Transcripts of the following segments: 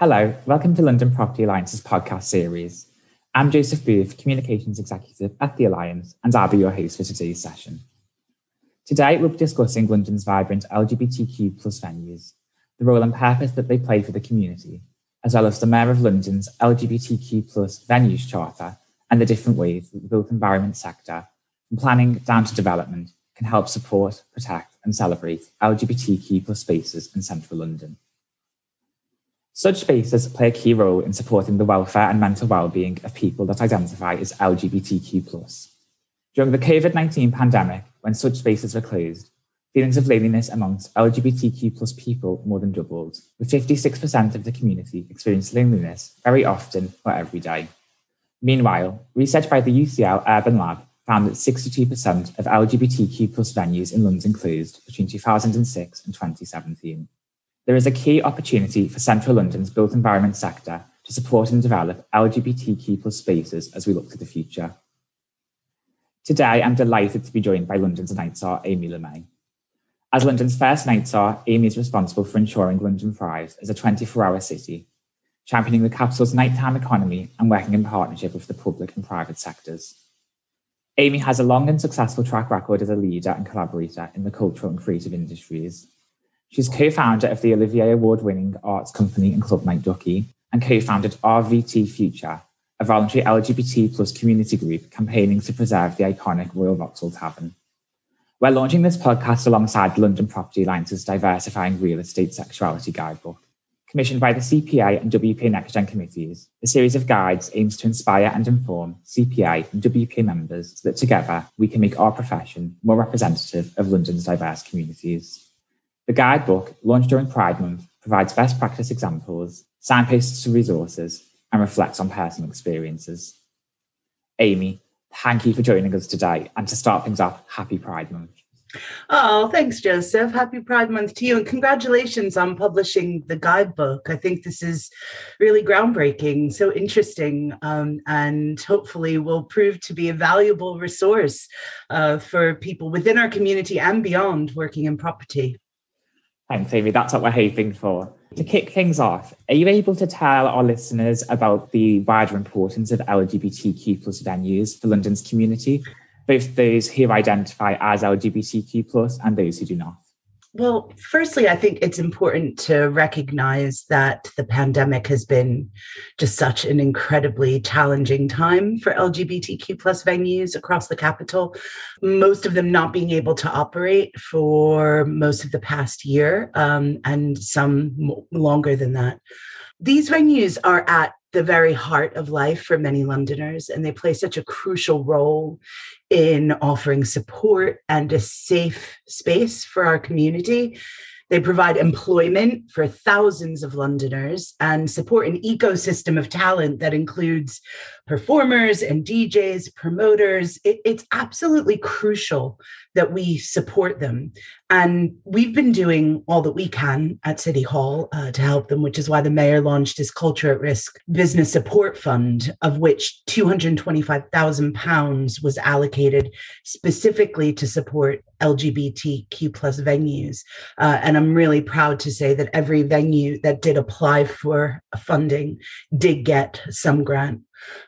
Hello, welcome to London Property Alliance's podcast series. I'm Joseph Booth, Communications Executive at the Alliance, and I'll be your host for today's session. Today, we'll be discussing London's vibrant LGBTQ plus venues, the role and purpose that they play for the community, as well as the Mayor of London's LGBTQ plus venues charter and the different ways that the built environment sector, from planning down to development, can help support, protect, and celebrate LGBTQ plus spaces in central London. Such spaces play a key role in supporting the welfare and mental well-being of people that identify as LGBTQ+. During the COVID-19 pandemic, when such spaces were closed, feelings of loneliness amongst LGBTQ people more than doubled, with 56% of the community experiencing loneliness very often or every day. Meanwhile, research by the UCL Urban Lab found that 62% of LGBTQ venues in London closed between 2006 and 2017 there is a key opportunity for central London's built environment sector to support and develop LGBTQ plus spaces as we look to the future. Today, I'm delighted to be joined by London's Night Czar, Amy Lamé. As London's first Night Czar, Amy is responsible for ensuring London thrives as a 24-hour city, championing the capital's nighttime economy and working in partnership with the public and private sectors. Amy has a long and successful track record as a leader and collaborator in the cultural and creative industries, She's co-founder of the Olivier Award-winning arts company and club Night Duckie, and co-founded RVT Future, a voluntary LGBT plus community group campaigning to preserve the iconic Royal Vauxhall Tavern. We're launching this podcast alongside London Property Alliance's Diversifying Real Estate Sexuality Guidebook. Commissioned by the CPA and WPA NextGen committees, the series of guides aims to inspire and inform CPA and WPA members so that together we can make our profession more representative of London's diverse communities. The guidebook, launched during Pride Month, provides best practice examples, signposts to resources, and reflects on personal experiences. Amy, thank you for joining us today. And to start things off, happy Pride Month. Oh, thanks, Joseph. Happy Pride Month to you. And congratulations on publishing the guidebook. I think this is really groundbreaking, so interesting, um, and hopefully will prove to be a valuable resource uh, for people within our community and beyond working in property. Thanks, Amy. That's what we're hoping for. To kick things off, are you able to tell our listeners about the wider importance of LGBTQ plus venues for London's community, both those who identify as LGBTQ plus and those who do not? Well, firstly, I think it's important to recognize that the pandemic has been just such an incredibly challenging time for LGBTQ plus venues across the capital, most of them not being able to operate for most of the past year um, and some longer than that. These venues are at the very heart of life for many Londoners, and they play such a crucial role in offering support and a safe space for our community. They provide employment for thousands of Londoners and support an ecosystem of talent that includes performers and DJs, promoters. It, it's absolutely crucial that we support them. And we've been doing all that we can at City Hall uh, to help them, which is why the mayor launched his Culture at Risk Business Support Fund, of which £225,000 was allocated specifically to support LGBTQ plus venues. Uh, and I'm really proud to say that every venue that did apply for funding did get some grant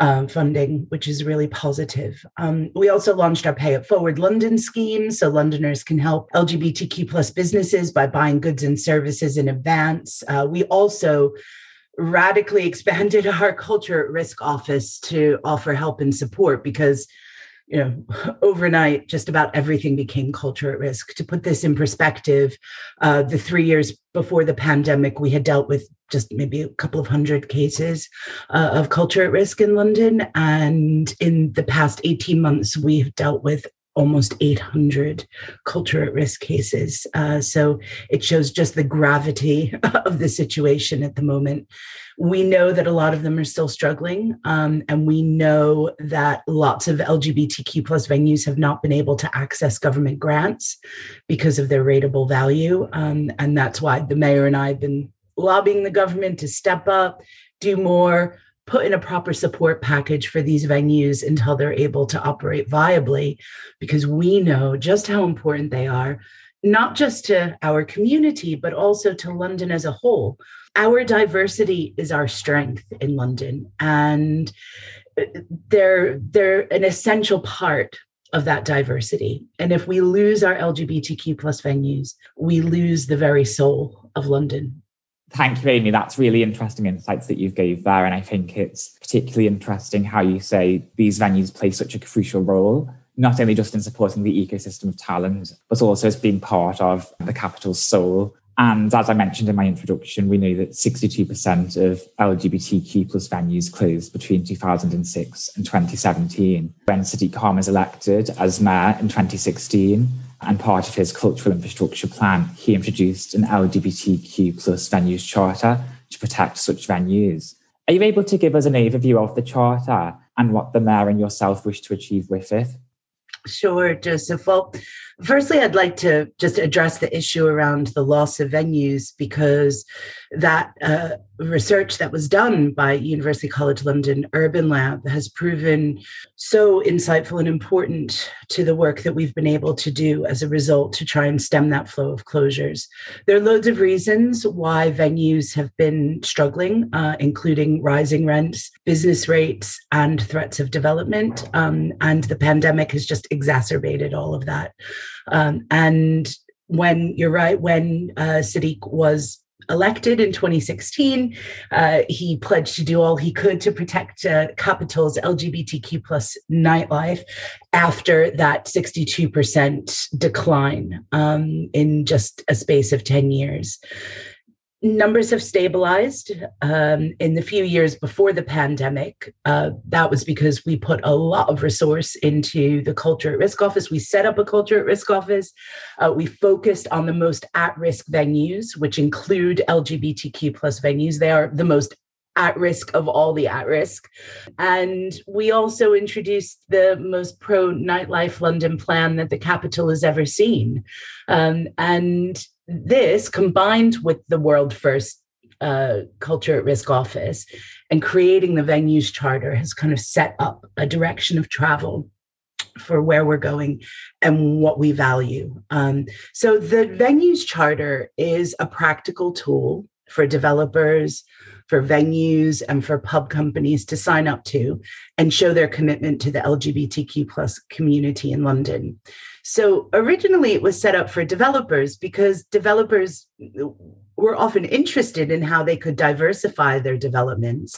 um, funding, which is really positive. Um, we also launched our Pay It Forward London scheme, so Londoners can help LGBTQ plus businesses by buying goods and services in advance. Uh, we also radically expanded our culture at risk office to offer help and support because you know, overnight, just about everything became culture at risk. To put this in perspective, uh, the three years before the pandemic, we had dealt with just maybe a couple of hundred cases uh, of culture at risk in London. And in the past 18 months, we've dealt with almost 800 culture at risk cases. Uh, so it shows just the gravity of the situation at the moment. We know that a lot of them are still struggling, um, and we know that lots of LGBTQ plus venues have not been able to access government grants because of their rateable value. Um, and that's why the mayor and I have been lobbying the government to step up, do more, put in a proper support package for these venues until they're able to operate viably, because we know just how important they are, not just to our community, but also to London as a whole. our diversity is our strength in London, and uh, they're they're an essential part of that diversity. And if we lose our LGBTQ plus venues, we lose the very soul of London. Thank you, Amy. That's really interesting insights that you've gave there. And I think it's particularly interesting how you say these venues play such a crucial role, not only just in supporting the ecosystem of talent, but also as being part of the capital's soul. And as I mentioned in my introduction, we know that 62% of LGBTQ plus venues closed between 2006 and 2017. When Sadiq Khan was elected as mayor in 2016, and part of his cultural infrastructure plan, he introduced an LGBTQ plus venues charter to protect such venues. Are you able to give us an overview of the charter and what the mayor and yourself wish to achieve with it? Sure, Joseph. Well, firstly, I'd like to just address the issue around the loss of venues because that uh, research that was done by University College London Urban Lab has proven so insightful and important to the work that we've been able to do as a result to try and stem that flow of closures. There are loads of reasons why venues have been struggling, uh, including rising rents, business rates, and threats of development. Um, and the pandemic has just exacerbated all of that. Um, and when you're right, when uh, Sadiq was elected in 2016. Uh, he pledged to do all he could to protect uh, Capital's LGBTQ plus nightlife after that 62% decline um, in just a space of 10 years numbers have stabilized um, in the few years before the pandemic. Uh, that was because we put a lot of resource into the culture at risk office. We set up a culture at risk office. Uh, we focused on the most at risk venues, which include LGBTQ plus venues. They are the most at risk of all the at risk. And we also introduced the most pro nightlife London plan that the capital has ever seen. Um, and this combined with the world first uh, culture at risk office and creating the venues charter has kind of set up a direction of travel for where we're going and what we value. Um, so the venues charter is a practical tool for developers, for venues, and for pub companies to sign up to and show their commitment to the LGBTQ plus community in London. So originally it was set up for developers because developers were often interested in how they could diversify their developments,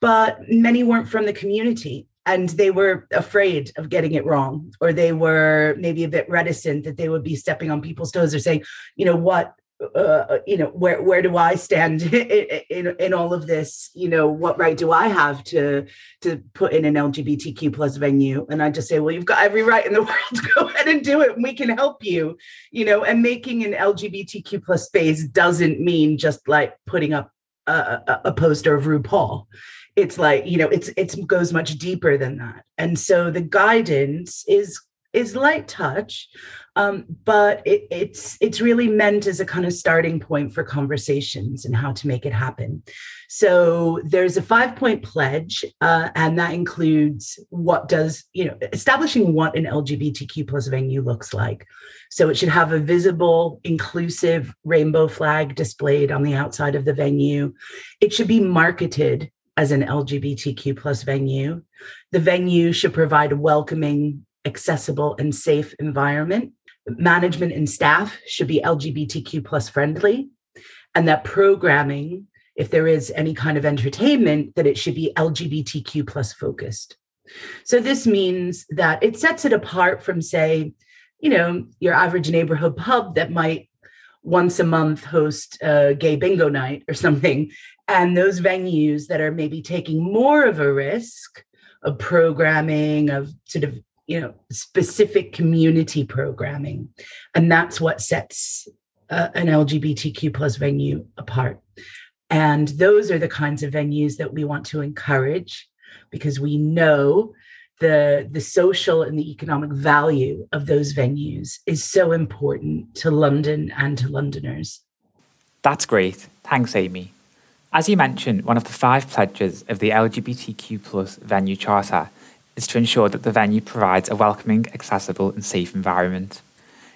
but many weren't from the community and they were afraid of getting it wrong or they were maybe a bit reticent that they would be stepping on people's toes or saying you know what uh, uh, you know where where do i stand in, in, in all of this? You know what right do i have to to put in an lgbtq plus venue? And i just say well you've got every right in the world. To go ahead and do it. And we can help you. You know and making an lgbtq plus space doesn't mean just like putting up a, a, a poster of rupaul. It's like you know it's it goes much deeper than that. And so the guidance is is light touch um, but it, it's it's really meant as a kind of starting point for conversations and how to make it happen. So there's a five point pledge uh, and that includes what does you know establishing what an lgbtq plus venue looks like. So it should have a visible inclusive rainbow flag displayed on the outside of the venue. It should be marketed as an lgbtq plus venue. The venue should provide a welcoming accessible and safe environment. Management and staff should be LGBTQ plus friendly, and that programming, if there is any kind of entertainment, that it should be LGBTQ plus focused. So this means that it sets it apart from, say, you know, your average neighborhood pub that might once a month host a gay bingo night or something. And those venues that are maybe taking more of a risk of programming, of sort of you know specific community programming. And that's what sets uh, an lgbtq plus venue apart. And those are the kinds of venues that we want to encourage because we know the the social and the economic value of those venues is so important to london and to londoners. That's great. Thanks amy. As you mentioned one of the five pledges of the lgbtq plus venue charter is to ensure that the venue provides a welcoming, accessible, and safe environment.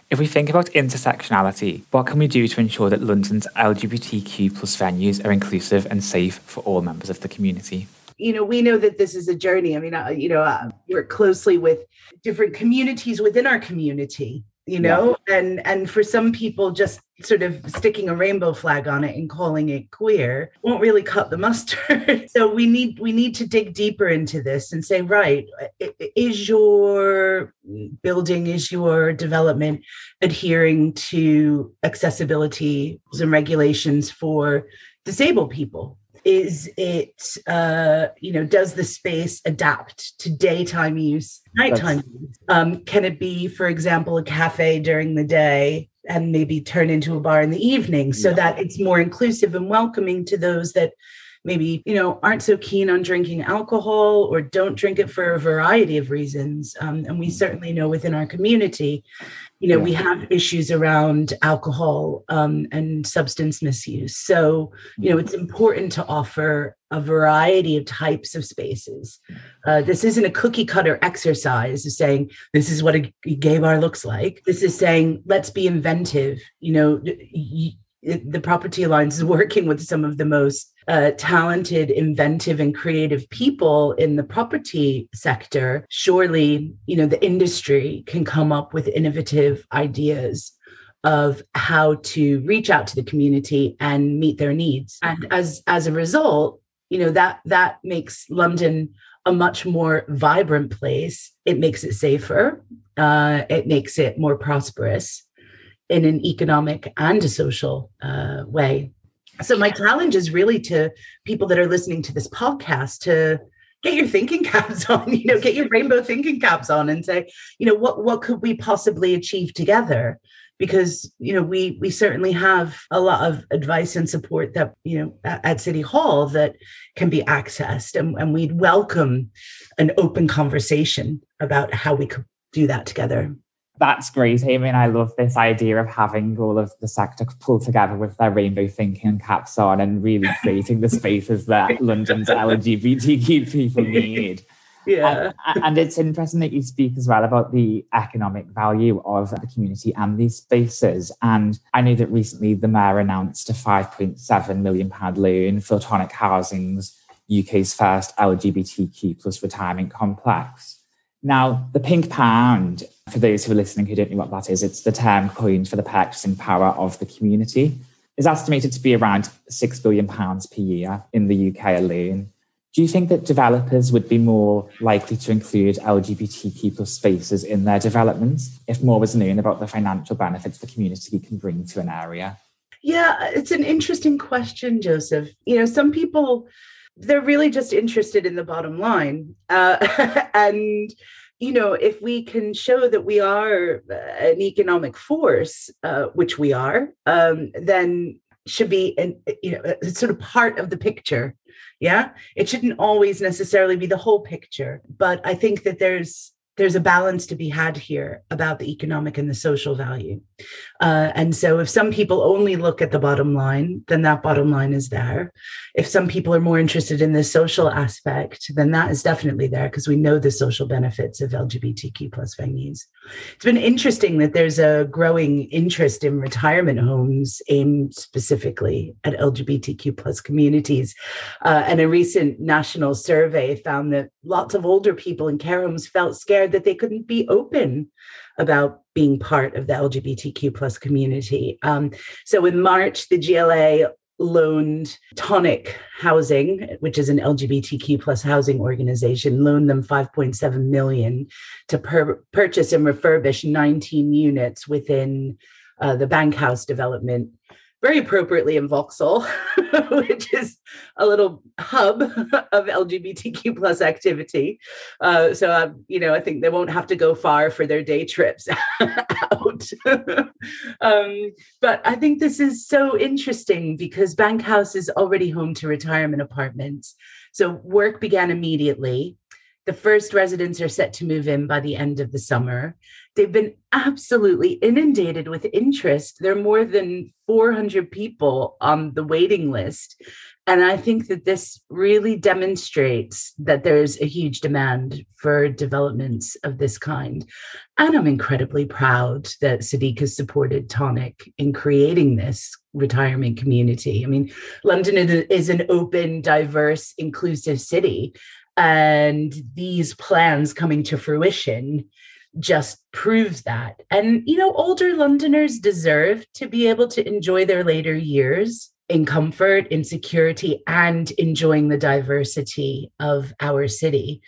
If we think about intersectionality, what can we do to ensure that London's LGBTQ plus venues are inclusive and safe for all members of the community? You know, we know that this is a journey. I mean, uh, you know, uh, work closely with different communities within our community you know yeah. and and for some people just sort of sticking a rainbow flag on it and calling it queer won't really cut the mustard so we need we need to dig deeper into this and say right is your building is your development adhering to accessibility and regulations for disabled people is it uh you know does the space adapt to daytime use nighttime use um can it be for example a cafe during the day and maybe turn into a bar in the evening so yeah. that it's more inclusive and welcoming to those that maybe you know aren't so keen on drinking alcohol or don't drink it for a variety of reasons um, and we certainly know within our community you know yeah. we have issues around alcohol um, and substance misuse. So you know it's important to offer a variety of types of spaces. Uh, this isn't a cookie cutter exercise of saying this is what a gay bar looks like. This is saying let's be inventive. You know y- the property alliance is working with some of the most uh, talented inventive and creative people in the property sector. Surely you know the industry can come up with innovative ideas of how to reach out to the community and meet their needs. And as as a result you know that that makes london a much more vibrant place. It makes it safer uh, it makes it more prosperous in an economic and a social uh, way. So my challenge is really to people that are listening to this podcast to get your thinking caps on, you know, get your rainbow thinking caps on and say, you know, what what could we possibly achieve together? Because you know we we certainly have a lot of advice and support that you know at, at City Hall that can be accessed, and, and we'd welcome an open conversation about how we could do that together that's great, Amy. And I love this idea of having all of the sector pull together with their rainbow thinking caps on and really creating the spaces that London's LGBTQ people need. Yeah. Um, and, and, it's interesting that you speak as well about the economic value of the community and these spaces. And I know that recently the mayor announced a £5.7 million loan for Tonic Housing's UK's first LGBTQ plus retirement complex. Now, the pink pound, for those who are listening who don't know what that is, it's the term coined for the purchasing power of the community, is estimated to be around £6 billion per year in the UK alone. Do you think that developers would be more likely to include LGBTQ plus spaces in their developments if more was known about the financial benefits the community can bring to an area? Yeah, it's an interesting question, Joseph. You know, some people they're really just interested in the bottom line. Uh, and, you know, if we can show that we are an economic force, uh, which we are, um, then should be an, you know, sort of part of the picture. Yeah. It shouldn't always necessarily be the whole picture. But I think that there's, there's a balance to be had here about the economic and the social value. Uh, and so, if some people only look at the bottom line, then that bottom line is there. If some people are more interested in the social aspect, then that is definitely there because we know the social benefits of LGBTQ plus venues. It's been interesting that there's a growing interest in retirement homes aimed specifically at LGBTQ plus communities. Uh, and a recent national survey found that lots of older people in care homes felt scared that they couldn't be open about being part of the LGBTQ plus community. Um, so in March, the GLA loaned Tonic Housing, which is an LGBTQ plus housing organization, loaned them 5.7 million to per- purchase and refurbish 19 units within uh, the Bankhouse development very appropriately in Vauxhall, which is a little hub of LGBTQ plus activity. Uh, so, uh, you know, I think they won't have to go far for their day trips out. um, but I think this is so interesting because Bankhouse is already home to retirement apartments. So work began immediately. The first residents are set to move in by the end of the summer. They've been absolutely inundated with interest. There are more than 400 people on the waiting list. And I think that this really demonstrates that there's a huge demand for developments of this kind. And I'm incredibly proud that Sadiq has supported Tonic in creating this retirement community. I mean, London is an open, diverse, inclusive city. And these plans coming to fruition just proves that. And, you know, older Londoners deserve to be able to enjoy their later years in comfort, in security, and enjoying the diversity of our city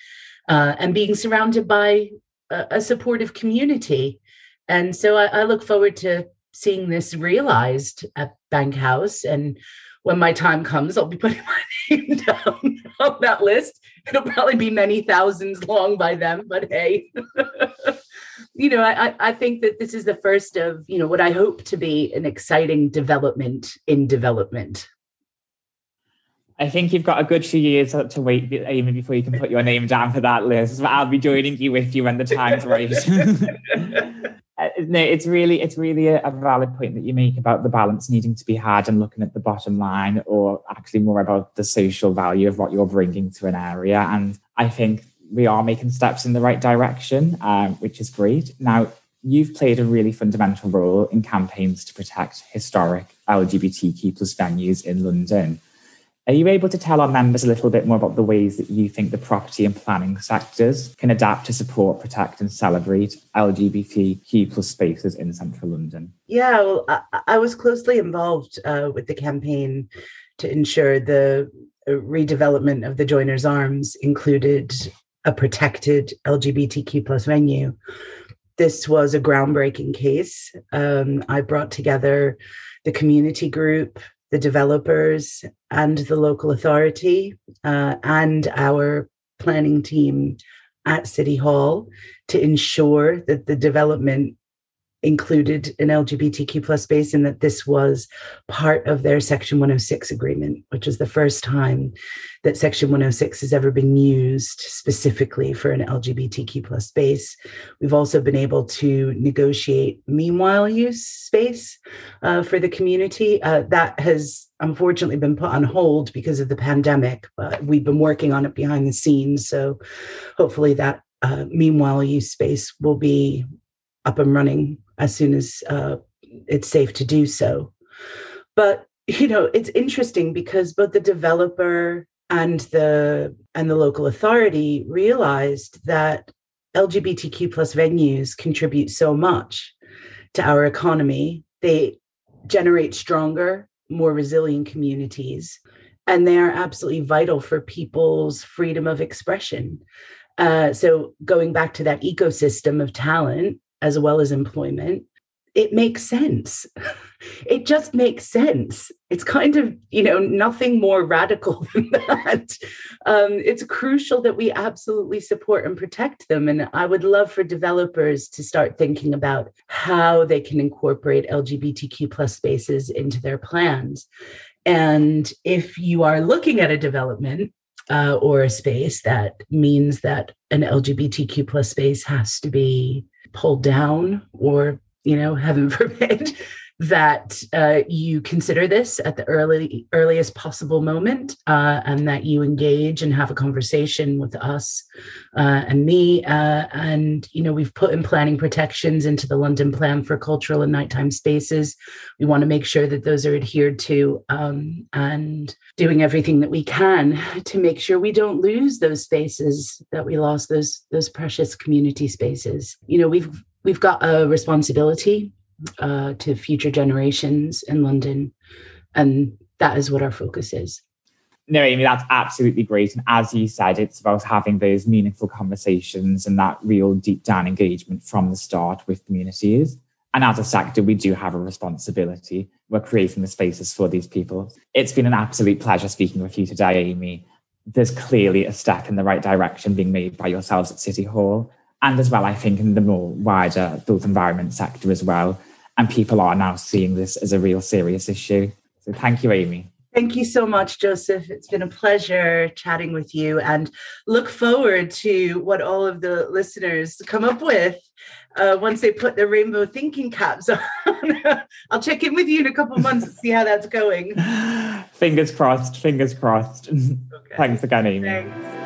uh, and being surrounded by a, a, supportive community. And so I, I look forward to seeing this realized at Bank House. And when my time comes, I'll be putting my name down on that list. It'll probably be many thousands long by then, but hey. you know, I, I think that this is the first of, you know, what I hope to be an exciting development in development. I think you've got a good few years to wait, Amy, before you can put your name down for that list. But I'll be joining you with you when the time's right. No, it's really, it's really a, a valid point that you make about the balance needing to be had and looking at the bottom line, or actually more about the social value of what you're bringing to an area. And I think we are making steps in the right direction, um, which is great. Now, you've played a really fundamental role in campaigns to protect historic LGBTQ plus venues in London. Are you able to tell our members a little bit more about the ways that you think the property and planning sectors can adapt to support, protect, and celebrate LGBTQ plus spaces in central London? Yeah, well, I, I was closely involved uh, with the campaign to ensure the uh, redevelopment of the Joiners Arms included a protected LGBTQ plus venue. This was a groundbreaking case. Um, I brought together the community group, the developers, and the local authority, uh, and our planning team at City Hall to ensure that the development included an LGBTQ plus space and that this was part of their Section 106 agreement, which is the first time that Section 106 has ever been used specifically for an LGBTQ plus space. We've also been able to negotiate meanwhile use space uh, for the community. Uh, that has unfortunately been put on hold because of the pandemic, but we've been working on it behind the scenes. So hopefully that uh, meanwhile use space will be up and running as soon as uh, it's safe to do so. But you know, it's interesting because both the developer and the and the local authority realized that LGBTQ plus venues contribute so much to our economy. They generate stronger, more resilient communities, and they are absolutely vital for people's freedom of expression. Uh, so, going back to that ecosystem of talent, as well as employment, it makes sense. It just makes sense. It's kind of, you know, nothing more radical than that. Um, it's crucial that we absolutely support and protect them. And I would love for developers to start thinking about how they can incorporate LGBTQ plus spaces into their plans. And if you are looking at a development uh, or a space that means that an LGBTQ plus space has to be pulled down or you know heaven forbid that uh, you consider this at the early earliest possible moment uh, and that you engage and have a conversation with us uh, and me uh, and you know we've put in planning protections into the london plan for cultural and nighttime spaces. We want to make sure that those are adhered to um, and doing everything that we can to make sure we don't lose those spaces that we lost those those precious community spaces. You know we've we've got a responsibility uh, to future generations in London. And that is what our focus is. No, Amy, that's absolutely great. And as you said, it's about having those meaningful conversations and that real deep down engagement from the start with communities. And as a sector, we do have a responsibility. We're creating the spaces for these people. It's been an absolute pleasure speaking with you today, Amy. There's clearly a step in the right direction being made by yourselves at City Hall. And as well, I think in the more wider built environment sector as well. And people are now seeing this as a real serious issue. So thank you, Amy. Thank you so much, Joseph. It's been a pleasure chatting with you and look forward to what all of the listeners come up with uh, once they put their rainbow thinking caps on. I'll check in with you in a couple of months to see how that's going. Fingers crossed, fingers crossed. Okay. Thanks again, Amy. Thanks.